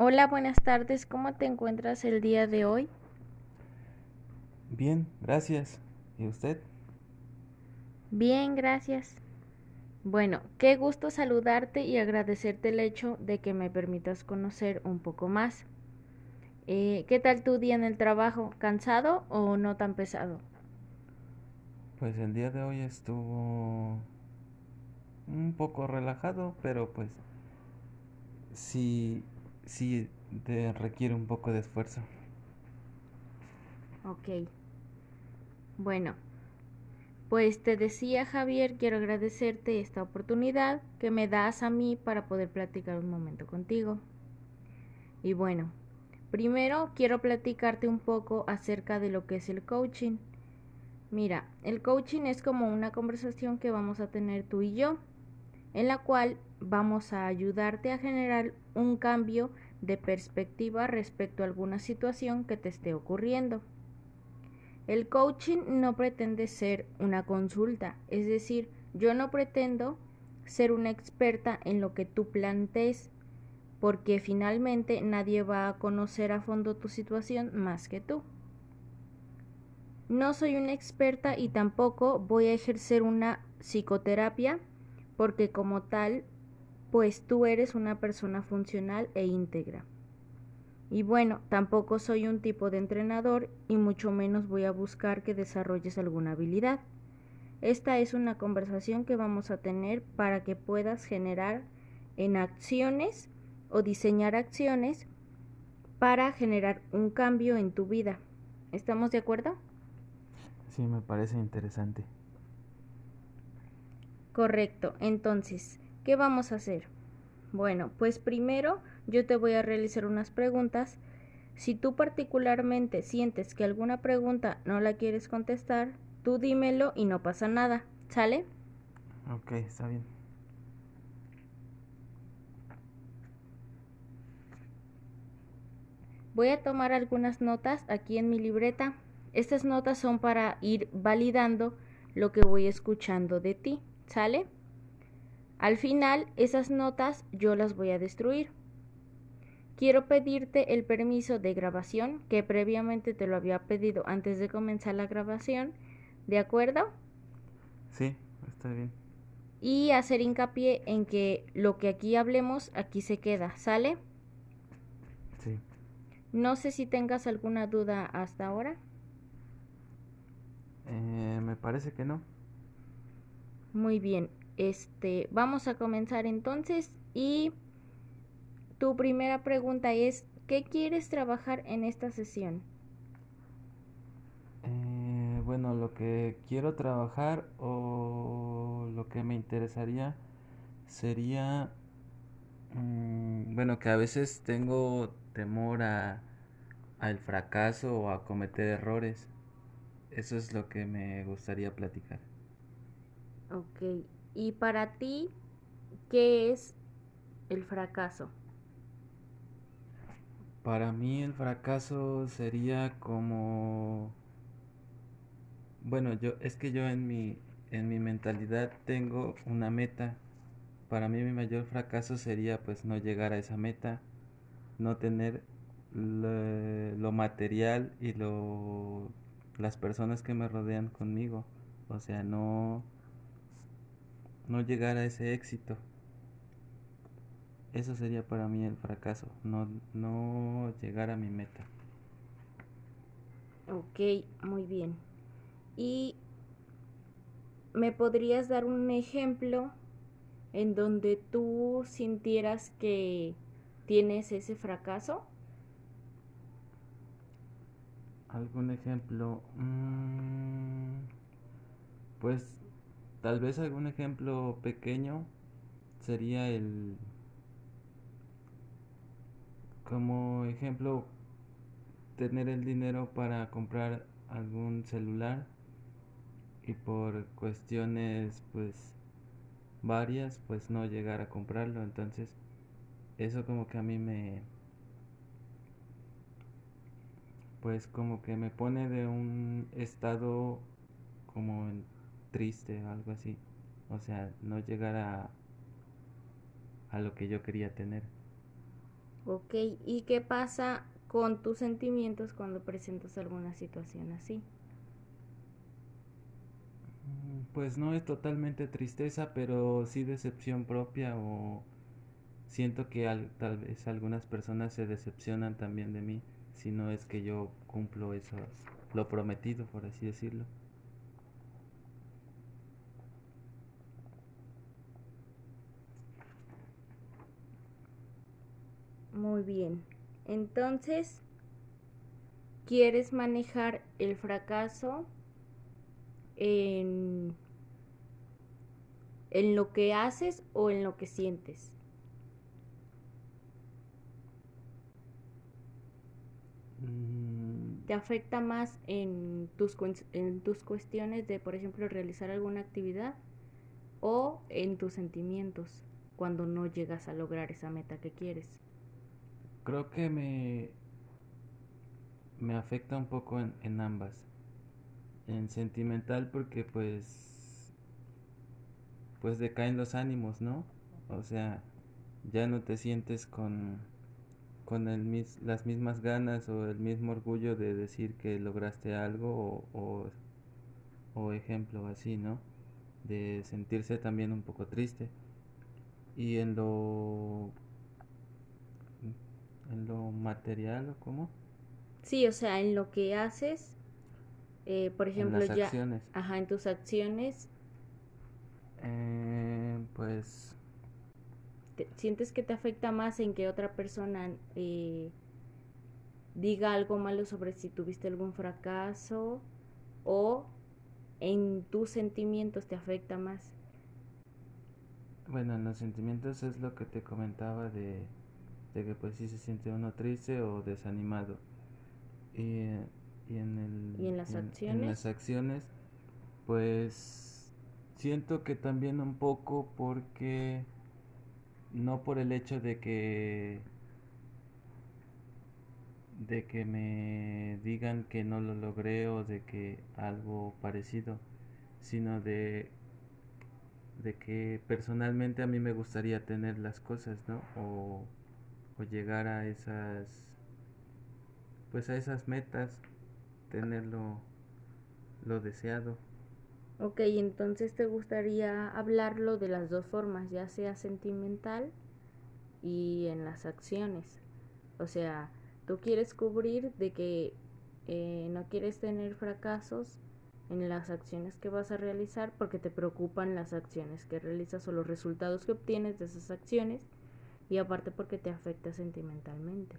Hola, buenas tardes. ¿Cómo te encuentras el día de hoy? Bien, gracias. ¿Y usted? Bien, gracias. Bueno, qué gusto saludarte y agradecerte el hecho de que me permitas conocer un poco más. Eh, ¿Qué tal tu día en el trabajo? ¿Cansado o no tan pesado? Pues el día de hoy estuvo un poco relajado, pero pues sí, sí te requiere un poco de esfuerzo. Ok. Bueno, pues te decía Javier, quiero agradecerte esta oportunidad que me das a mí para poder platicar un momento contigo. Y bueno, primero quiero platicarte un poco acerca de lo que es el coaching. Mira, el coaching es como una conversación que vamos a tener tú y yo, en la cual vamos a ayudarte a generar un cambio de perspectiva respecto a alguna situación que te esté ocurriendo. El coaching no pretende ser una consulta, es decir, yo no pretendo ser una experta en lo que tú plantees, porque finalmente nadie va a conocer a fondo tu situación más que tú. No soy una experta y tampoco voy a ejercer una psicoterapia, porque como tal, pues tú eres una persona funcional e íntegra. Y bueno, tampoco soy un tipo de entrenador y mucho menos voy a buscar que desarrolles alguna habilidad. Esta es una conversación que vamos a tener para que puedas generar en acciones o diseñar acciones para generar un cambio en tu vida. ¿Estamos de acuerdo? Sí, me parece interesante. Correcto. Entonces, ¿qué vamos a hacer? Bueno, pues primero yo te voy a realizar unas preguntas. Si tú particularmente sientes que alguna pregunta no la quieres contestar, tú dímelo y no pasa nada. ¿Sale? Ok, está bien. Voy a tomar algunas notas aquí en mi libreta. Estas notas son para ir validando lo que voy escuchando de ti. ¿Sale? Al final, esas notas yo las voy a destruir. Quiero pedirte el permiso de grabación que previamente te lo había pedido antes de comenzar la grabación. ¿De acuerdo? Sí, está bien. Y hacer hincapié en que lo que aquí hablemos aquí se queda, ¿sale? Sí. No sé si tengas alguna duda hasta ahora. Eh, me parece que no. Muy bien. Este, vamos a comenzar entonces y tu primera pregunta es, ¿qué quieres trabajar en esta sesión? Eh, bueno, lo que quiero trabajar o lo que me interesaría sería, mm, bueno, que a veces tengo temor a al fracaso o a cometer errores. Eso es lo que me gustaría platicar. Ok, y para ti, ¿qué es el fracaso? Para mí el fracaso sería como bueno, yo es que yo en mi en mi mentalidad tengo una meta. Para mí mi mayor fracaso sería pues no llegar a esa meta, no tener lo, lo material y lo las personas que me rodean conmigo, o sea, no no llegar a ese éxito. Eso sería para mí el fracaso, no, no llegar a mi meta. Ok, muy bien. ¿Y me podrías dar un ejemplo en donde tú sintieras que tienes ese fracaso? ¿Algún ejemplo? Mm, pues Tal vez algún ejemplo pequeño sería el como ejemplo tener el dinero para comprar algún celular y por cuestiones pues varias pues no llegar a comprarlo. Entonces eso como que a mí me pues como que me pone de un estado como en triste o algo así. O sea, no llegar a, a lo que yo quería tener. Ok, ¿y qué pasa con tus sentimientos cuando presentas alguna situación así? Mm, pues no es totalmente tristeza, pero sí decepción propia o siento que tal vez algunas personas se decepcionan también de mí si no es que yo cumplo eso, lo prometido, por así decirlo. Muy bien. Entonces, ¿quieres manejar el fracaso en, en lo que haces o en lo que sientes? Mm. ¿Te afecta más en tus, en tus cuestiones de, por ejemplo, realizar alguna actividad o en tus sentimientos cuando no llegas a lograr esa meta que quieres? Creo que me, me afecta un poco en, en ambas. En sentimental porque pues pues decaen los ánimos, ¿no? O sea, ya no te sientes con, con el mis, las mismas ganas o el mismo orgullo de decir que lograste algo o, o, o ejemplo así, ¿no? De sentirse también un poco triste. Y en lo ¿En lo material o cómo? Sí, o sea, en lo que haces, eh, por ejemplo, en las ya... acciones. Ajá, en tus acciones. Eh, pues... ¿Sientes que te afecta más en que otra persona eh, diga algo malo sobre si tuviste algún fracaso o en tus sentimientos te afecta más? Bueno, en los sentimientos es lo que te comentaba de de que pues sí se siente uno triste o desanimado. Y, y en, el, ¿Y en las acciones? En las acciones, pues siento que también un poco porque no por el hecho de que de que me digan que no lo logré o de que algo parecido, sino de de que personalmente a mí me gustaría tener las cosas, ¿no? O o llegar a esas pues a esas metas tenerlo lo deseado. Ok entonces te gustaría hablarlo de las dos formas ya sea sentimental y en las acciones o sea tú quieres cubrir de que eh, no quieres tener fracasos en las acciones que vas a realizar porque te preocupan las acciones que realizas o los resultados que obtienes de esas acciones y aparte porque te afecta sentimentalmente.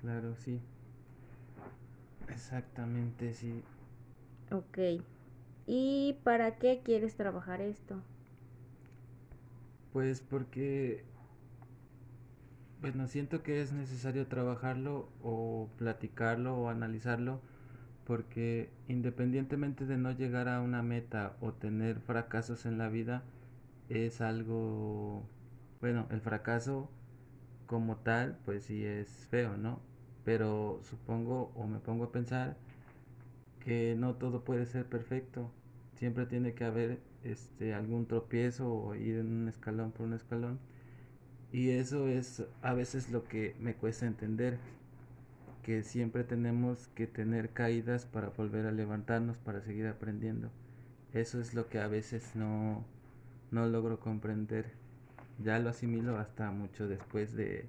Claro, sí. Exactamente, sí. Ok. ¿Y para qué quieres trabajar esto? Pues porque, bueno, siento que es necesario trabajarlo o platicarlo o analizarlo porque independientemente de no llegar a una meta o tener fracasos en la vida, es algo bueno, el fracaso como tal, pues sí es feo, ¿no? Pero supongo o me pongo a pensar que no todo puede ser perfecto. Siempre tiene que haber este algún tropiezo o ir en un escalón por un escalón. Y eso es a veces lo que me cuesta entender, que siempre tenemos que tener caídas para volver a levantarnos, para seguir aprendiendo. Eso es lo que a veces no, no logro comprender ya lo asimilo hasta mucho después de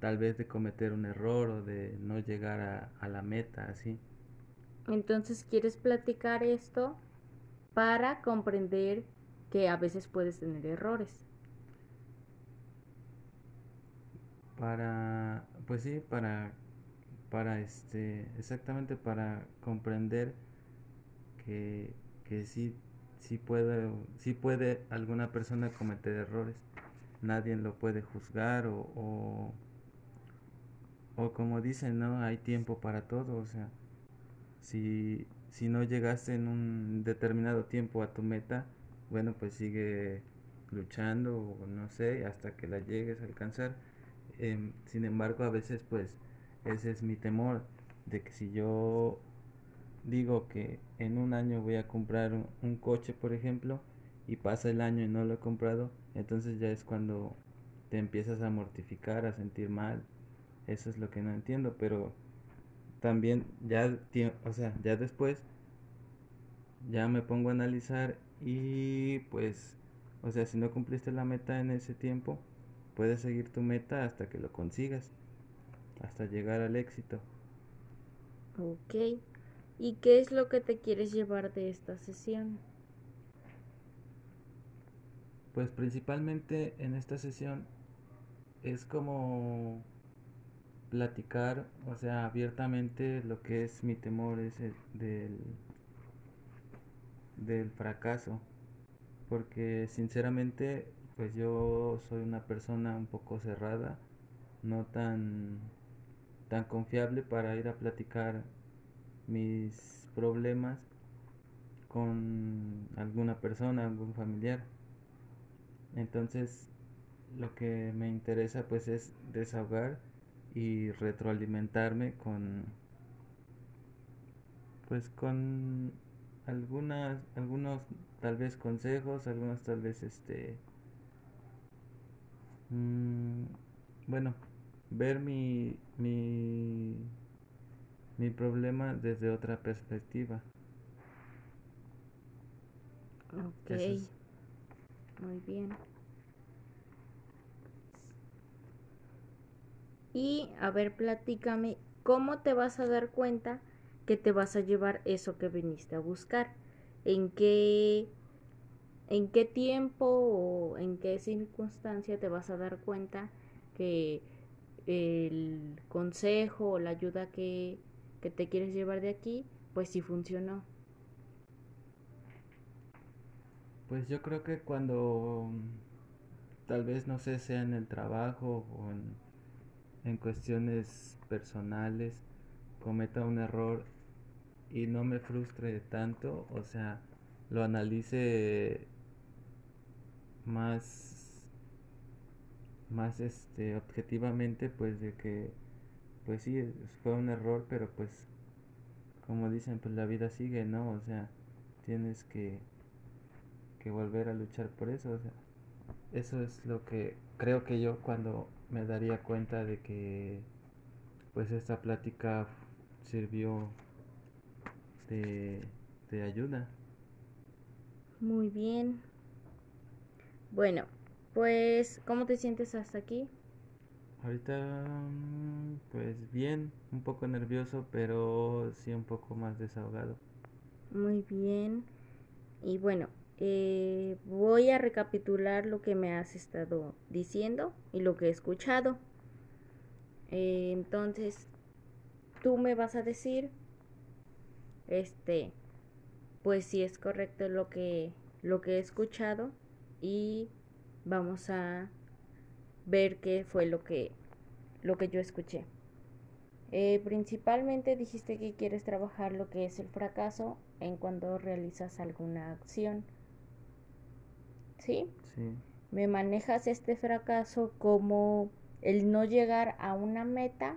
tal vez de cometer un error o de no llegar a, a la meta, así. Entonces, ¿quieres platicar esto para comprender que a veces puedes tener errores? Para, pues sí, para, para este, exactamente para comprender que, que sí, sí puede, sí puede alguna persona cometer errores nadie lo puede juzgar o, o, como dicen, ¿no? Hay tiempo para todo, o sea, si, si no llegaste en un determinado tiempo a tu meta, bueno, pues sigue luchando o no sé, hasta que la llegues a alcanzar. Em, sin embargo, a veces pues ese es mi temor, de que si yo digo que en un año voy a comprar un coche, por ejemplo, y pasa el año y no lo he comprado, entonces ya es cuando te empiezas a mortificar, a sentir mal. Eso es lo que no entiendo, pero también ya, o sea, ya después ya me pongo a analizar y pues, o sea, si no cumpliste la meta en ese tiempo, puedes seguir tu meta hasta que lo consigas, hasta llegar al éxito. Ok. ¿Y qué es lo que te quieres llevar de esta sesión? Pues principalmente en esta sesión es como platicar, o sea, abiertamente lo que es mi temor es del, del fracaso. Porque sinceramente, pues yo soy una persona un poco cerrada, no tan, tan confiable para ir a platicar mis problemas con alguna persona, algún familiar. Entonces, lo que me interesa pues es desahogar y retroalimentarme con pues con algunas algunos tal vez consejos algunos tal vez este mm, bueno ver mi mi mi problema desde otra perspectiva. Ok muy bien Y a ver, platícame, ¿cómo te vas a dar cuenta que te vas a llevar eso que viniste a buscar? ¿En qué, en qué tiempo o en qué circunstancia te vas a dar cuenta que el consejo o la ayuda que, que te quieres llevar de aquí, pues sí funcionó? Pues yo creo que cuando tal vez no sé sea en el trabajo o en en cuestiones personales cometa un error y no me frustre tanto, o sea, lo analice más más este objetivamente pues de que pues sí fue un error pero pues como dicen pues la vida sigue no o sea tienes que que volver a luchar por eso o sea eso es lo que creo que yo cuando me daría cuenta de que pues esta plática sirvió de, de ayuda. Muy bien. Bueno, pues, ¿cómo te sientes hasta aquí? Ahorita, pues bien, un poco nervioso, pero sí un poco más desahogado. Muy bien. Y bueno, eh, voy a recapitular lo que me has estado diciendo y lo que he escuchado. Eh, entonces, tú me vas a decir, este, pues si es correcto lo que, lo que he escuchado y vamos a ver qué fue lo que, lo que yo escuché. Eh, principalmente dijiste que quieres trabajar lo que es el fracaso en cuando realizas alguna acción ¿sí? Me manejas este fracaso como el no llegar a una meta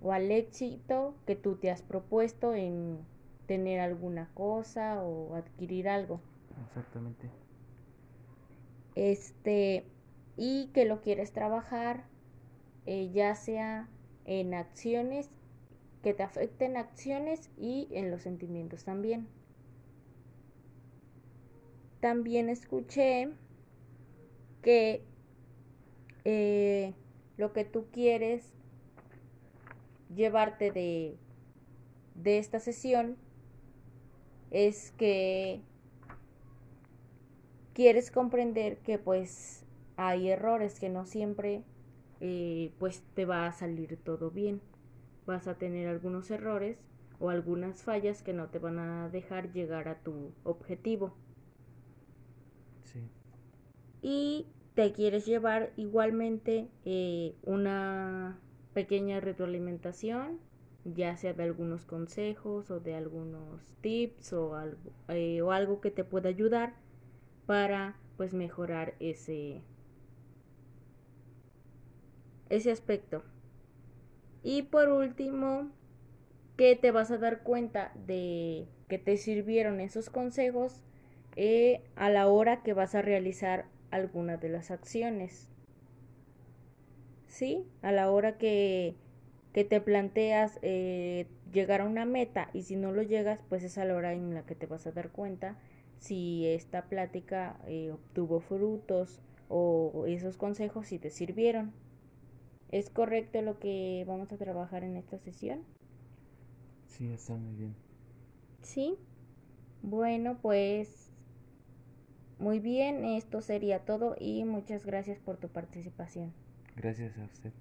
o al éxito que tú te has propuesto en tener alguna cosa o adquirir algo. Exactamente. Este, y que lo quieres trabajar eh, ya sea en acciones que te afecten acciones y en los sentimientos también. También escuché que eh, lo que tú quieres llevarte de, de esta sesión es que quieres comprender que pues hay errores que no siempre eh, pues te va a salir todo bien. Vas a tener algunos errores o algunas fallas que no te van a dejar llegar a tu objetivo y te quieres llevar igualmente eh, una pequeña retroalimentación, ya sea de algunos consejos o de algunos tips o algo, eh, o algo que te pueda ayudar para pues mejorar ese ese aspecto. Y por último, que te vas a dar cuenta de que te sirvieron esos consejos eh, a la hora que vas a realizar alguna de las acciones. ¿sí? A la hora que, que te planteas eh, llegar a una meta y si no lo llegas, pues es a la hora en la que te vas a dar cuenta si esta plática eh, obtuvo frutos o esos consejos si te sirvieron. ¿Es correcto lo que vamos a trabajar en esta sesión? Sí, está muy bien. Sí. Bueno, pues muy bien, esto sería todo y muchas gracias por tu participación. Gracias a usted.